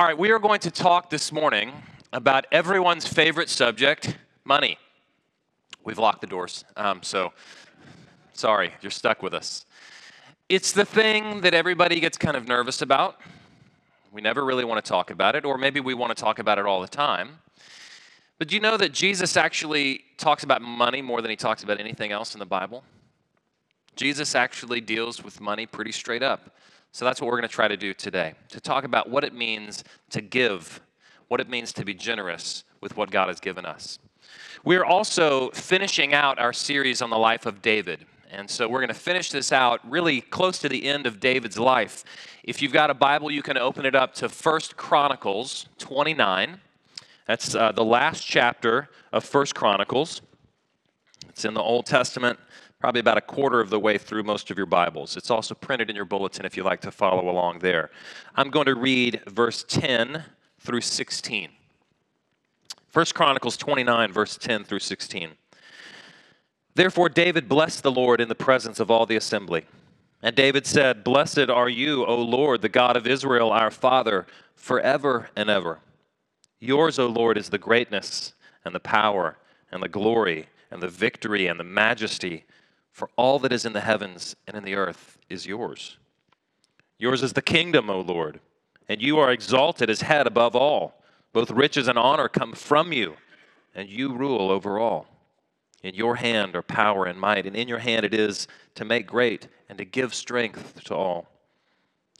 All right, we are going to talk this morning about everyone's favorite subject money. We've locked the doors, um, so sorry, you're stuck with us. It's the thing that everybody gets kind of nervous about. We never really want to talk about it, or maybe we want to talk about it all the time. But do you know that Jesus actually talks about money more than he talks about anything else in the Bible? Jesus actually deals with money pretty straight up. So that's what we're going to try to do today to talk about what it means to give, what it means to be generous with what God has given us. We're also finishing out our series on the life of David. And so we're going to finish this out really close to the end of David's life. If you've got a Bible, you can open it up to First Chronicles 29. That's uh, the last chapter of First Chronicles. It's in the Old Testament probably about a quarter of the way through most of your Bibles. It's also printed in your bulletin if you like to follow along there. I'm going to read verse 10 through 16. 1 Chronicles 29, verse 10 through 16. Therefore, David blessed the Lord in the presence of all the assembly. And David said, Blessed are you, O Lord, the God of Israel, our Father, forever and ever. Yours, O Lord, is the greatness and the power and the glory and the victory and the majesty for all that is in the heavens and in the earth is yours. Yours is the kingdom, O Lord, and you are exalted as head above all. Both riches and honor come from you, and you rule over all. In your hand are power and might, and in your hand it is to make great and to give strength to all.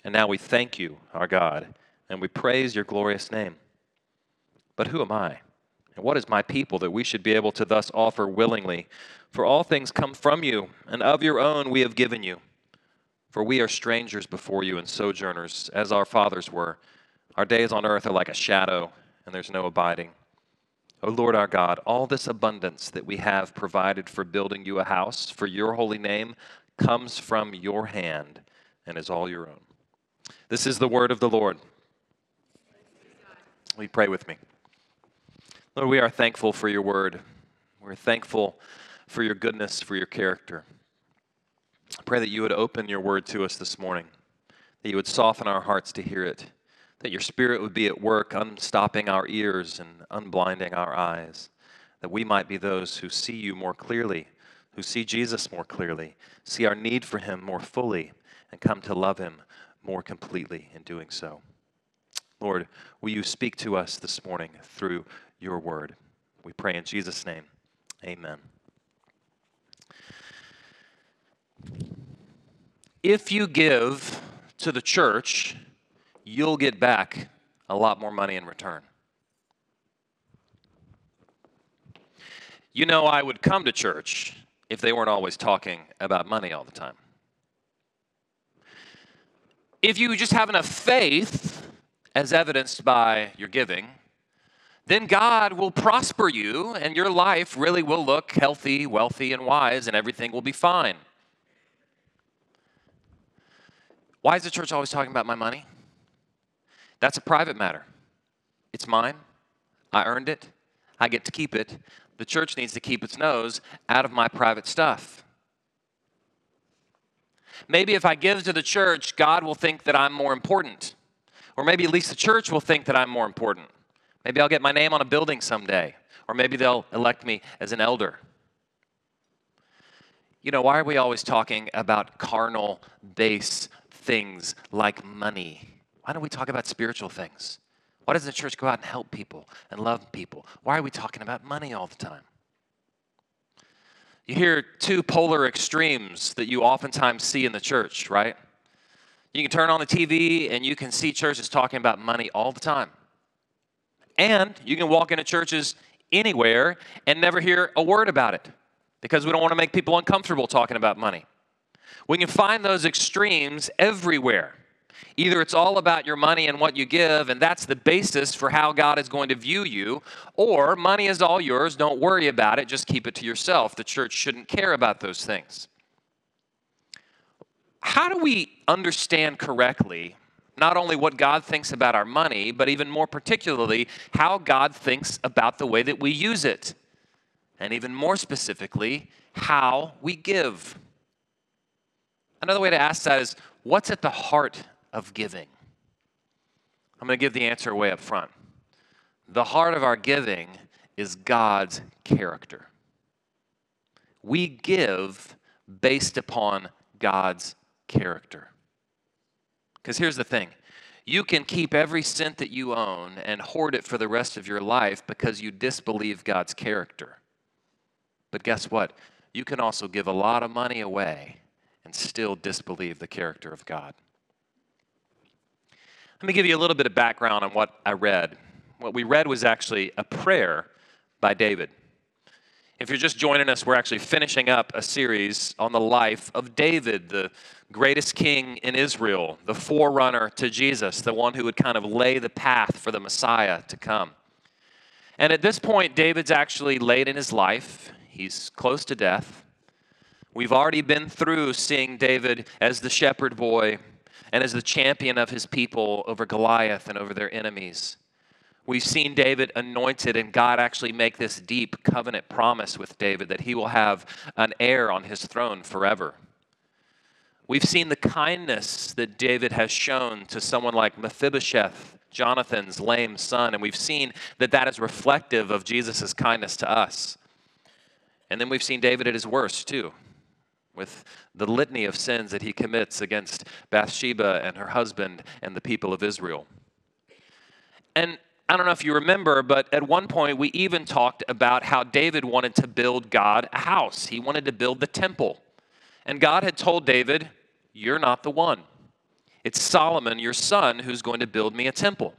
And now we thank you, our God, and we praise your glorious name. But who am I? And what is my people that we should be able to thus offer willingly? For all things come from you, and of your own we have given you. For we are strangers before you and sojourners, as our fathers were. Our days on earth are like a shadow, and there's no abiding. O Lord our God, all this abundance that we have provided for building you a house for your holy name comes from your hand and is all your own. This is the word of the Lord. You pray with me? Lord, we are thankful for your word. We're thankful for your goodness, for your character. I pray that you would open your word to us this morning, that you would soften our hearts to hear it, that your spirit would be at work, unstopping our ears and unblinding our eyes, that we might be those who see you more clearly, who see Jesus more clearly, see our need for him more fully, and come to love him more completely in doing so. Lord, will you speak to us this morning through your word? We pray in Jesus' name. Amen. If you give to the church, you'll get back a lot more money in return. You know, I would come to church if they weren't always talking about money all the time. If you just have enough faith, as evidenced by your giving, then God will prosper you and your life really will look healthy, wealthy, and wise, and everything will be fine. Why is the church always talking about my money? That's a private matter. It's mine. I earned it. I get to keep it. The church needs to keep its nose out of my private stuff. Maybe if I give to the church, God will think that I'm more important. Or maybe at least the church will think that I'm more important. Maybe I'll get my name on a building someday. Or maybe they'll elect me as an elder. You know, why are we always talking about carnal base things like money? Why don't we talk about spiritual things? Why doesn't the church go out and help people and love people? Why are we talking about money all the time? You hear two polar extremes that you oftentimes see in the church, right? You can turn on the TV and you can see churches talking about money all the time. And you can walk into churches anywhere and never hear a word about it because we don't want to make people uncomfortable talking about money. We can find those extremes everywhere. Either it's all about your money and what you give, and that's the basis for how God is going to view you, or money is all yours, don't worry about it, just keep it to yourself. The church shouldn't care about those things. How do we understand correctly not only what God thinks about our money, but even more particularly, how God thinks about the way that we use it? And even more specifically, how we give. Another way to ask that is what's at the heart of giving? I'm going to give the answer away up front. The heart of our giving is God's character. We give based upon God's character. Because here's the thing you can keep every cent that you own and hoard it for the rest of your life because you disbelieve God's character. But guess what? You can also give a lot of money away and still disbelieve the character of God. Let me give you a little bit of background on what I read. What we read was actually a prayer by David. If you're just joining us, we're actually finishing up a series on the life of David, the greatest king in Israel, the forerunner to Jesus, the one who would kind of lay the path for the Messiah to come. And at this point, David's actually late in his life, he's close to death. We've already been through seeing David as the shepherd boy and as the champion of his people over Goliath and over their enemies. We've seen David anointed, and God actually make this deep covenant promise with David that he will have an heir on his throne forever. We've seen the kindness that David has shown to someone like Mephibosheth, Jonathan's lame son, and we've seen that that is reflective of Jesus' kindness to us. And then we've seen David at his worst, too, with the litany of sins that he commits against Bathsheba and her husband and the people of Israel. And I don't know if you remember, but at one point we even talked about how David wanted to build God a house. He wanted to build the temple. And God had told David, You're not the one. It's Solomon, your son, who's going to build me a temple.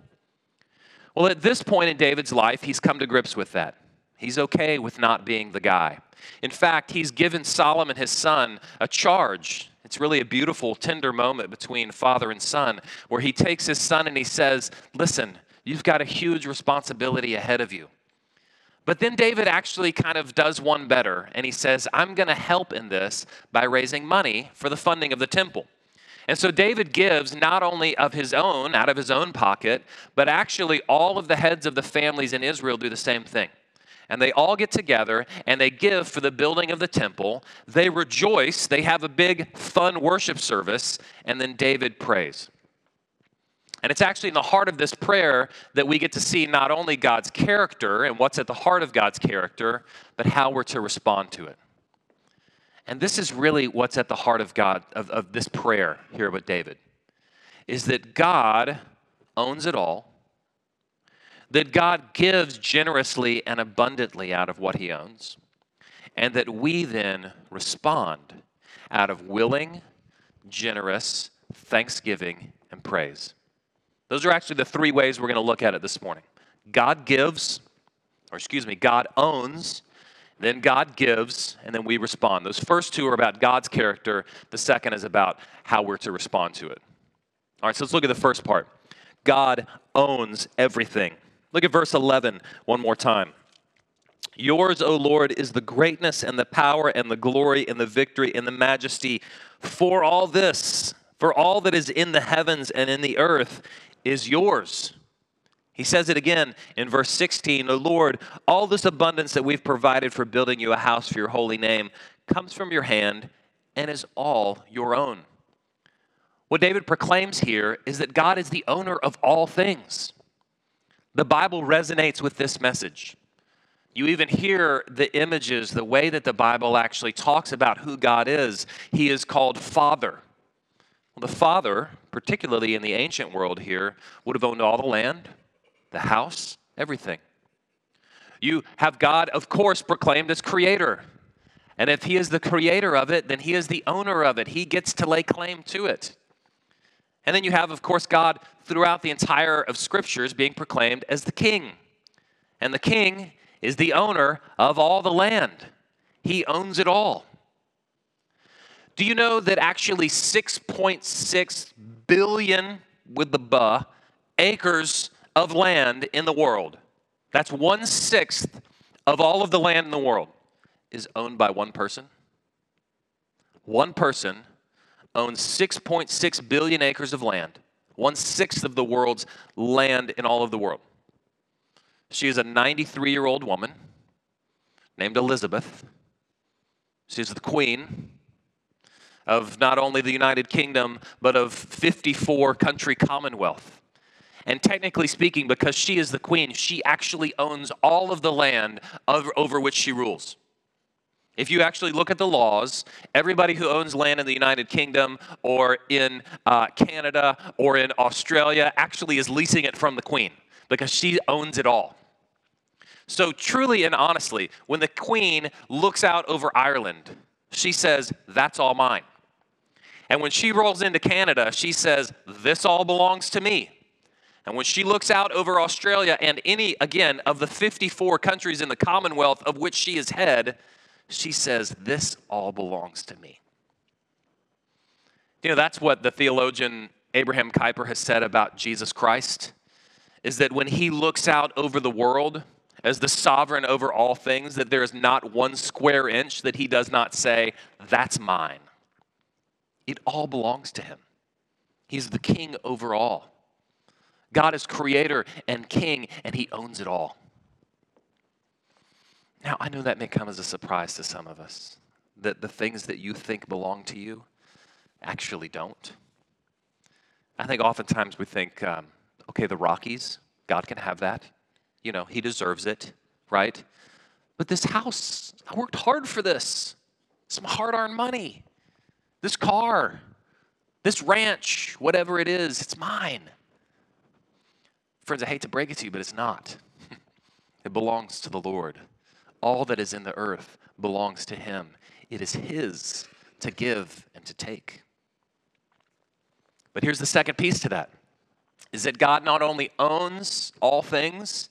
Well, at this point in David's life, he's come to grips with that. He's okay with not being the guy. In fact, he's given Solomon, his son, a charge. It's really a beautiful, tender moment between father and son where he takes his son and he says, Listen, You've got a huge responsibility ahead of you. But then David actually kind of does one better, and he says, I'm going to help in this by raising money for the funding of the temple. And so David gives not only of his own, out of his own pocket, but actually all of the heads of the families in Israel do the same thing. And they all get together and they give for the building of the temple. They rejoice, they have a big, fun worship service, and then David prays. And it's actually in the heart of this prayer that we get to see not only God's character and what's at the heart of God's character, but how we're to respond to it. And this is really what's at the heart of God, of, of this prayer here with David, is that God owns it all, that God gives generously and abundantly out of what he owns, and that we then respond out of willing, generous thanksgiving and praise. Those are actually the three ways we're going to look at it this morning God gives, or excuse me, God owns, then God gives, and then we respond. Those first two are about God's character, the second is about how we're to respond to it. All right, so let's look at the first part. God owns everything. Look at verse 11 one more time. Yours, O Lord, is the greatness and the power and the glory and the victory and the majesty. For all this, for all that is in the heavens and in the earth, is yours. He says it again in verse 16 O Lord, all this abundance that we've provided for building you a house for your holy name comes from your hand and is all your own. What David proclaims here is that God is the owner of all things. The Bible resonates with this message. You even hear the images, the way that the Bible actually talks about who God is. He is called Father. Well, the father, particularly in the ancient world here, would have owned all the land, the house, everything. You have God, of course, proclaimed as creator. And if he is the creator of it, then he is the owner of it. He gets to lay claim to it. And then you have, of course, God throughout the entire of scriptures being proclaimed as the king. And the king is the owner of all the land. He owns it all. Do you know that actually 6.6 billion with the buh acres of land in the world, that's one sixth of all of the land in the world, is owned by one person? One person owns 6.6 billion acres of land, one sixth of the world's land in all of the world. She is a 93 year old woman named Elizabeth. She's the queen of not only the United Kingdom, but of 54 country Commonwealth. And technically speaking, because she is the queen, she actually owns all of the land over, over which she rules. If you actually look at the laws, everybody who owns land in the United Kingdom or in uh, Canada or in Australia actually is leasing it from the queen because she owns it all. So, truly and honestly, when the queen looks out over Ireland, she says, That's all mine. And when she rolls into Canada, she says, This all belongs to me. And when she looks out over Australia and any, again, of the 54 countries in the Commonwealth of which she is head, she says, This all belongs to me. You know, that's what the theologian Abraham Kuyper has said about Jesus Christ, is that when he looks out over the world as the sovereign over all things, that there is not one square inch that he does not say, That's mine. It all belongs to him. He's the king over all. God is creator and king, and he owns it all. Now, I know that may come as a surprise to some of us that the things that you think belong to you actually don't. I think oftentimes we think, um, okay, the Rockies, God can have that. You know, He deserves it, right? But this house, I worked hard for this. Some hard earned money. This car, this ranch, whatever it is, it's mine. Friends, I hate to break it to you, but it's not. it belongs to the Lord. All that is in the earth belongs to him. It is his to give and to take. But here's the second piece to that is that God not only owns all things,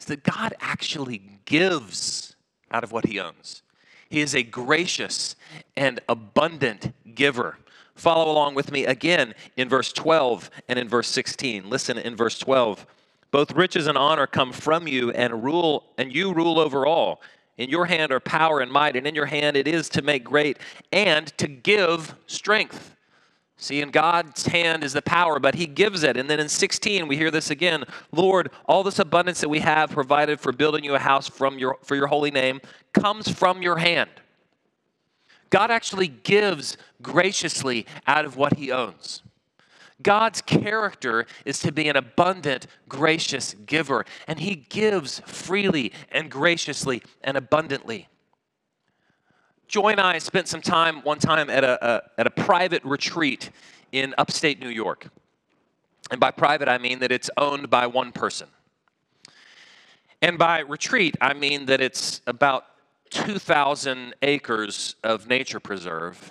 is that God actually gives out of what he owns. He is a gracious and abundant giver. Follow along with me again in verse 12 and in verse 16. Listen in verse 12. Both riches and honor come from you, and rule, and you rule over all. In your hand are power and might, and in your hand it is to make great and to give strength. See, in God's hand is the power, but He gives it. And then in 16, we hear this again Lord, all this abundance that we have provided for building you a house from your, for your holy name comes from your hand. God actually gives graciously out of what He owns. God's character is to be an abundant, gracious giver, and He gives freely and graciously and abundantly. Joy and I spent some time one time at a, a, at a private retreat in upstate New York. And by private, I mean that it's owned by one person. And by retreat, I mean that it's about 2,000 acres of nature preserve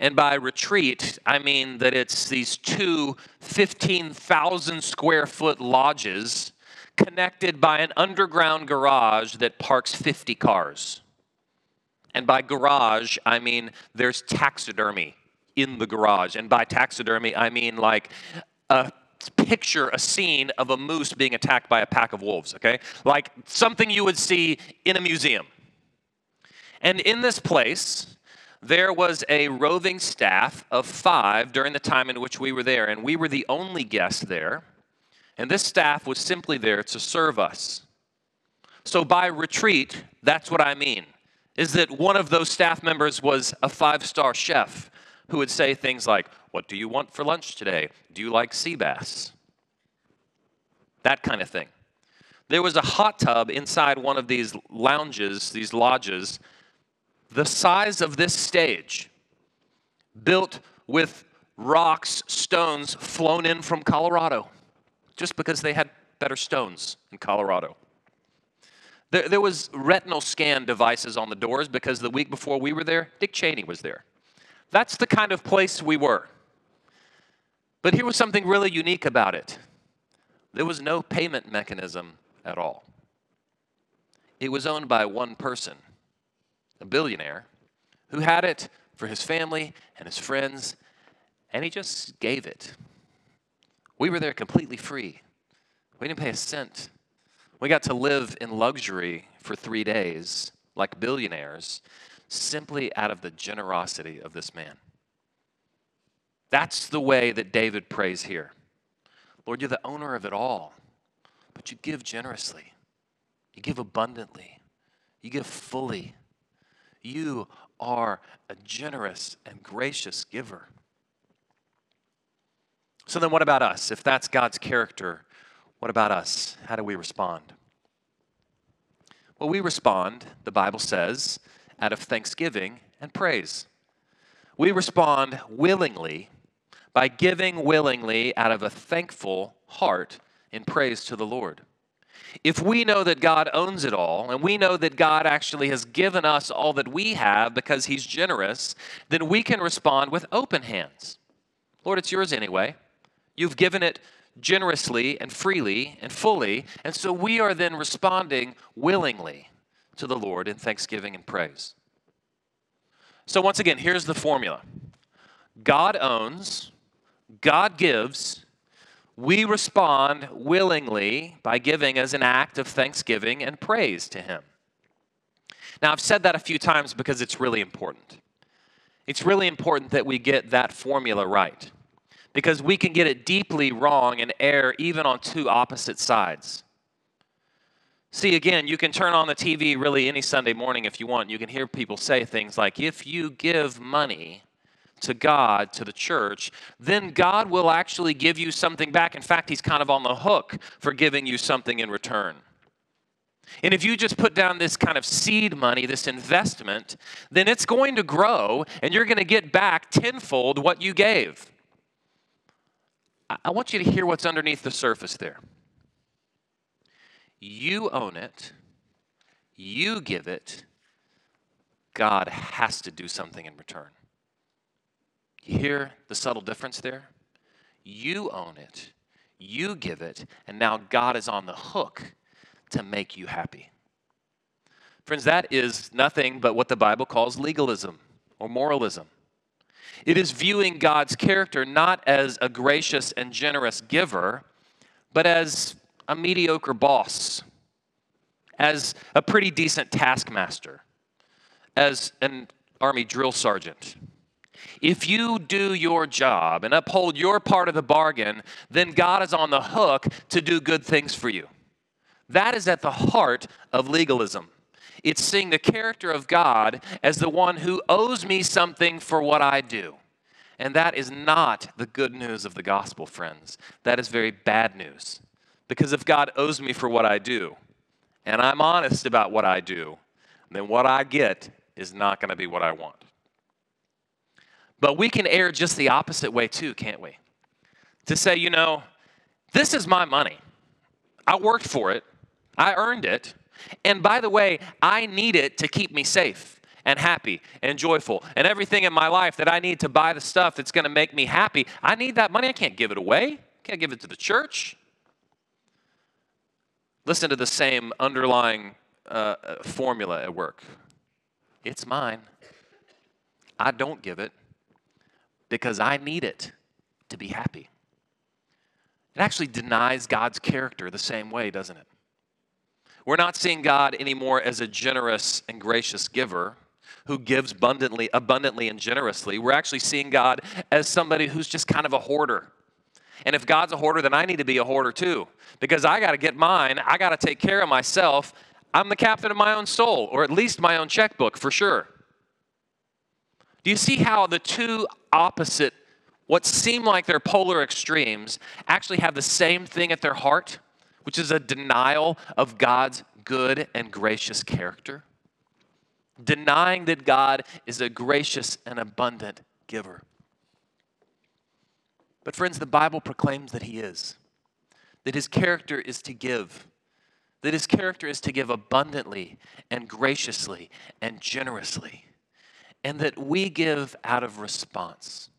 and by retreat, I mean that it's these two 15,000 square foot lodges connected by an underground garage that parks 50 cars. And by garage, I mean there's taxidermy in the garage. And by taxidermy, I mean like a picture, a scene of a moose being attacked by a pack of wolves, okay? Like something you would see in a museum. And in this place, there was a roving staff of five during the time in which we were there, and we were the only guests there. And this staff was simply there to serve us. So by retreat, that's what I mean, is that one of those staff members was a five star chef who would say things like, What do you want for lunch today? Do you like sea bass? That kind of thing. There was a hot tub inside one of these lounges, these lodges, the size of this stage, built with rocks, stones flown in from Colorado, just because they had better stones in Colorado. There, there was retinal scan devices on the doors because the week before we were there, Dick Cheney was there. That's the kind of place we were. But here was something really unique about it there was no payment mechanism at all. It was owned by one person a billionaire, who had it for his family and his friends, and he just gave it. We were there completely free. We didn't pay a cent. We got to live in luxury for three days, like billionaires, simply out of the generosity of this man. That's the way that David prays here. Lord, you're the owner of it all, but you give generously, you give abundantly, you give fully. You are a generous and gracious giver. So then, what about us? If that's God's character, what about us? How do we respond? Well, we respond, the Bible says, out of thanksgiving and praise. We respond willingly by giving willingly out of a thankful heart in praise to the Lord. If we know that God owns it all, and we know that God actually has given us all that we have because He's generous, then we can respond with open hands. Lord, it's yours anyway. You've given it generously and freely and fully, and so we are then responding willingly to the Lord in thanksgiving and praise. So, once again, here's the formula God owns, God gives, we respond willingly by giving as an act of thanksgiving and praise to Him. Now, I've said that a few times because it's really important. It's really important that we get that formula right because we can get it deeply wrong and err even on two opposite sides. See, again, you can turn on the TV really any Sunday morning if you want. You can hear people say things like, if you give money, to God, to the church, then God will actually give you something back. In fact, He's kind of on the hook for giving you something in return. And if you just put down this kind of seed money, this investment, then it's going to grow and you're going to get back tenfold what you gave. I want you to hear what's underneath the surface there. You own it, you give it, God has to do something in return. You hear the subtle difference there? You own it, you give it, and now God is on the hook to make you happy. Friends, that is nothing but what the Bible calls legalism or moralism. It is viewing God's character not as a gracious and generous giver, but as a mediocre boss, as a pretty decent taskmaster, as an army drill sergeant if you do your job and uphold your part of the bargain, then God is on the hook to do good things for you. That is at the heart of legalism. It's seeing the character of God as the one who owes me something for what I do. And that is not the good news of the gospel, friends. That is very bad news. Because if God owes me for what I do, and I'm honest about what I do, then what I get is not going to be what I want. But we can err just the opposite way too, can't we? To say, you know, this is my money. I worked for it, I earned it. And by the way, I need it to keep me safe and happy and joyful and everything in my life that I need to buy the stuff that's going to make me happy. I need that money. I can't give it away. Can't give it to the church. Listen to the same underlying uh, uh formula at work. It's mine. I don't give it because I need it to be happy. It actually denies God's character the same way, doesn't it? We're not seeing God anymore as a generous and gracious giver who gives abundantly, abundantly and generously. We're actually seeing God as somebody who's just kind of a hoarder. And if God's a hoarder, then I need to be a hoarder too. Because I got to get mine, I got to take care of myself. I'm the captain of my own soul, or at least my own checkbook for sure. Do you see how the two opposite, what seem like they're polar extremes, actually have the same thing at their heart, which is a denial of God's good and gracious character? Denying that God is a gracious and abundant giver. But, friends, the Bible proclaims that He is, that His character is to give, that His character is to give abundantly and graciously and generously and that we give out of response,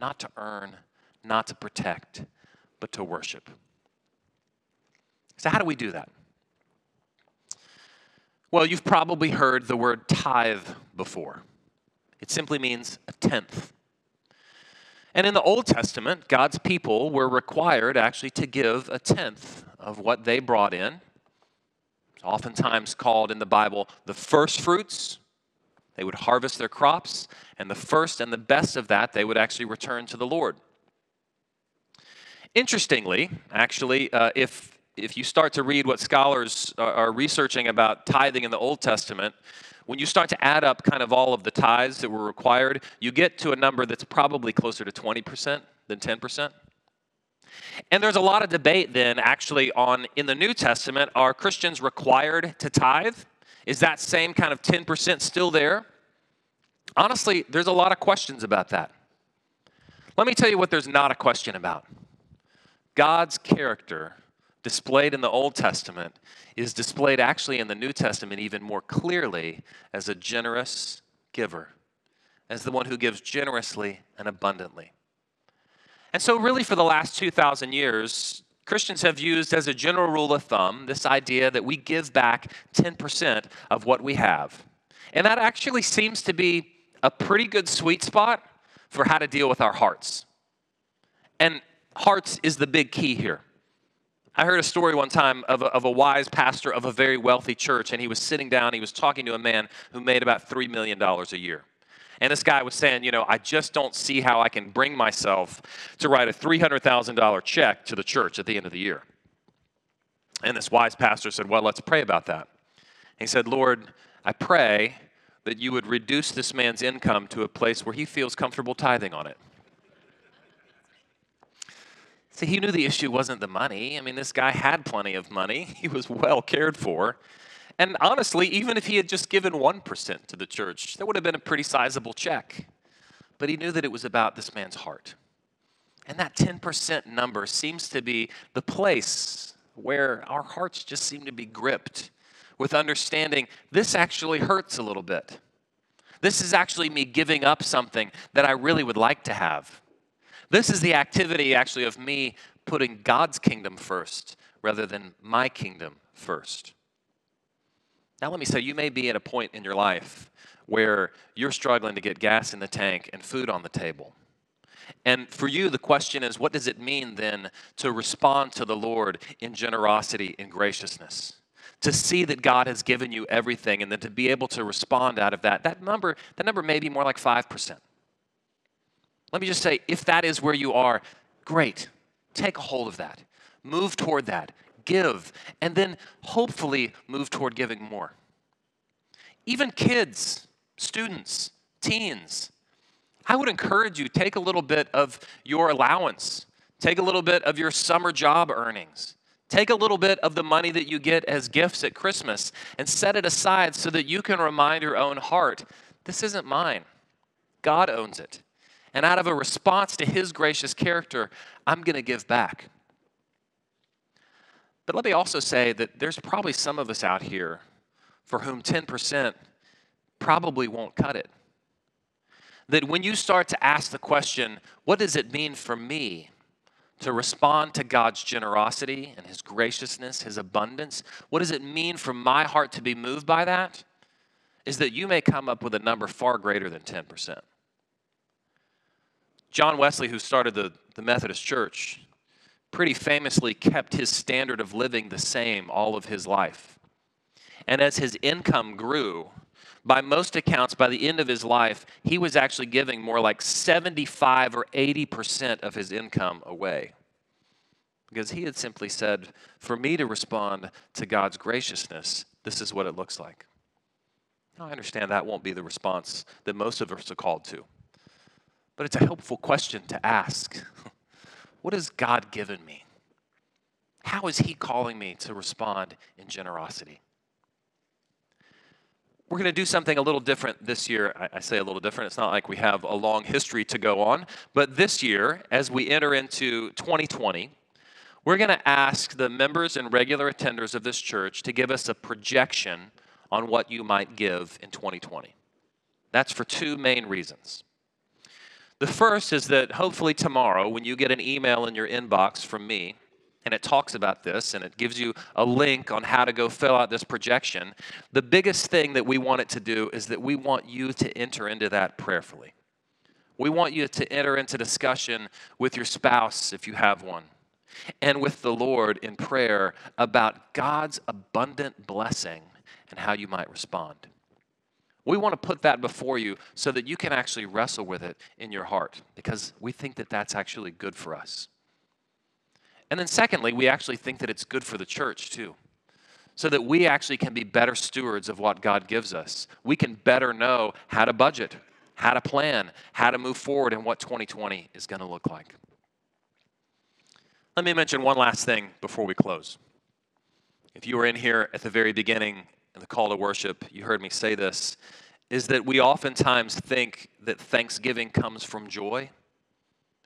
not to earn, not to protect, but to worship. So, how do we do that? Well, you've probably heard the word tithe before. It simply means a tenth. And in the Old Testament, God's people were required actually to give a tenth of what they brought in. It's oftentimes called in the Bible the first fruits they would harvest their crops, and the first and the best of that they would actually return to the Lord. Interestingly, actually, uh, if, if you start to read what scholars are, researching about tithing in the Old Testament, when you start to add up kind of all of the tithes that were required, you get to a number that's probably closer to 20% than 10%. And there's a lot of debate then, actually, on in the New Testament are Christians required to tithe? Is that same kind of 10% still there? Honestly, there's a lot of questions about that. Let me tell you what there's not a question about. God's character displayed in the Old Testament is displayed actually in the New Testament even more clearly as a generous giver, as the one who gives generously and abundantly. And so, really, for the last 2,000 years, Christians have used as a general rule of thumb this idea that we give back 10% of what we have. And that actually seems to be a pretty good sweet spot for how to deal with our hearts. And hearts is the big key here. I heard a story one time of a, of a, wise pastor of a very wealthy church, and he was sitting down, he was talking to a man who made about $3 million a year. And this guy was saying, You know, I just don't see how I can bring myself to write a $300,000 check to the church at the end of the year. And this wise pastor said, Well, let's pray about that. He said, Lord, I pray that you would reduce this man's income to a place where he feels comfortable tithing on it. See, he knew the issue wasn't the money. I mean, this guy had plenty of money, he was well cared for. And honestly, even if he had just given 1% to the church, that would have been a pretty sizable check. But he knew that it was about this man's heart. And that 10% number seems to be the place where our hearts just seem to be gripped with understanding this actually hurts a little bit. This is actually me giving up something that I really would like to have. This is the activity actually of me putting God's kingdom first rather than my kingdom first. Now, let me say, you may be at a point in your life where you're struggling to get gas in the tank and food on the table. And for you, the question is what does it mean then to respond to the Lord in generosity and graciousness? To see that God has given you everything and then to be able to respond out of that. That number, that number may be more like 5%. Let me just say if that is where you are, great. Take a hold of that. Move toward that give, and then hopefully move toward giving more. Even kids, students, teens, I would encourage you take a little bit of your allowance, take a little bit of your summer job earnings, take a little bit of the money that you get as gifts at Christmas and set it aside so that you can remind your own heart this isn't mine. God owns it. And out of a response to his gracious character, I'm going to give back. But let me also say that there's probably some of us out here for whom 10% probably won't cut it. That when you start to ask the question, what does it mean for me to respond to God's generosity and His graciousness, His abundance? What does it mean for my heart to be moved by that? Is that you may come up with a number far greater than 10%. John Wesley, who started the, the Methodist Church, pretty famously kept his standard of living the same all of his life. And as his income grew, by most accounts, by the end of his life, he was actually giving more like 75 or 80% of his income away. Because he had simply said, For me to respond to God's graciousness, this is what it looks like. Now, I understand that won't be the response that most of us are called to, but it's a helpful question to ask. What has God given me? How is He calling me to respond in generosity? We're going to do something a little different this year. I, say a little different. It's not like we have a long history to go on. But this year, as we enter into 2020, we're going to ask the members and regular attenders of this church to give us a projection on what you might give in 2020. That's for two main reasons. The first is that hopefully tomorrow, when you get an email in your inbox from me, and it talks about this and it gives you a link on how to go fill out this projection, the biggest thing that we want it to do is that we want you to enter into that prayerfully. We want you to enter into discussion with your spouse if you have one, and with the Lord in prayer about God's abundant blessing and how you might respond. We want to put that before you so that you can actually wrestle with it in your heart because we think that that's actually good for us. And then, secondly, we actually think that it's good for the church too, so that we actually can be better stewards of what God gives us. We can better know how to budget, how to plan, how to move forward, and what 2020 is going to look like. Let me mention one last thing before we close. If you were in here at the very beginning in the call to worship, you heard me say this is that we oftentimes think that thanksgiving comes from joy,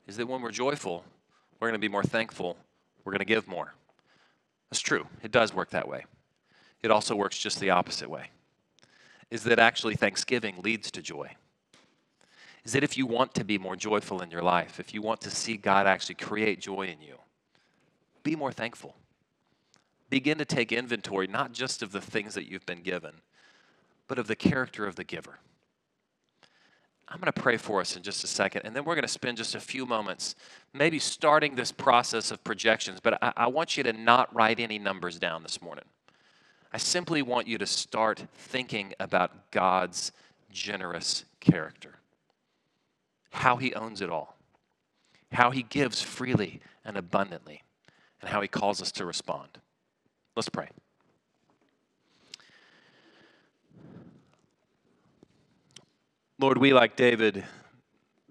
is that when we're joyful, we're going to be more thankful, we're going to give more. That's true. It does work that way. It also works just the opposite way. Is that actually thanksgiving leads to joy? Is that if you want to be more joyful in your life, if you want to see God actually create joy in you, be more thankful. Begin to take inventory not just of the things that you've been given, but of the character of the giver. I'm going to pray for us in just a second, and then we're going to spend just a few moments maybe starting this process of projections. But I, I, want you to not write any numbers down this morning. I simply want you to start thinking about God's generous character, how He owns it all, how He gives freely and abundantly, and how He calls us to respond. Let's pray. Lord, we, like David,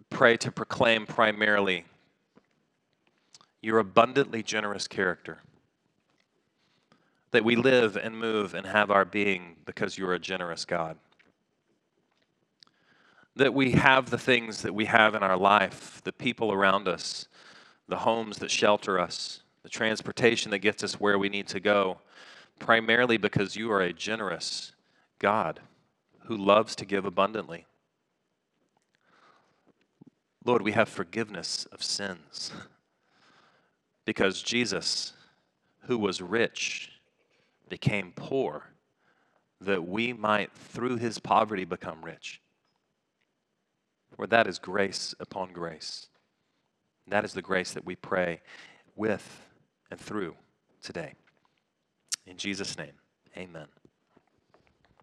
pray to proclaim primarily your abundantly generous character. That we live and move and have our being because you're a generous God. That we have the things that we have in our life, the people around us, the homes that shelter us, the transportation that gets us where we need to go, primarily because you are a generous God who loves to give abundantly. Lord, we have forgiveness of sins because Jesus, who was rich, became poor that we might, through his poverty, become rich. For that is grace upon grace. That is the grace that we pray with and through today. In Jesus' name, amen.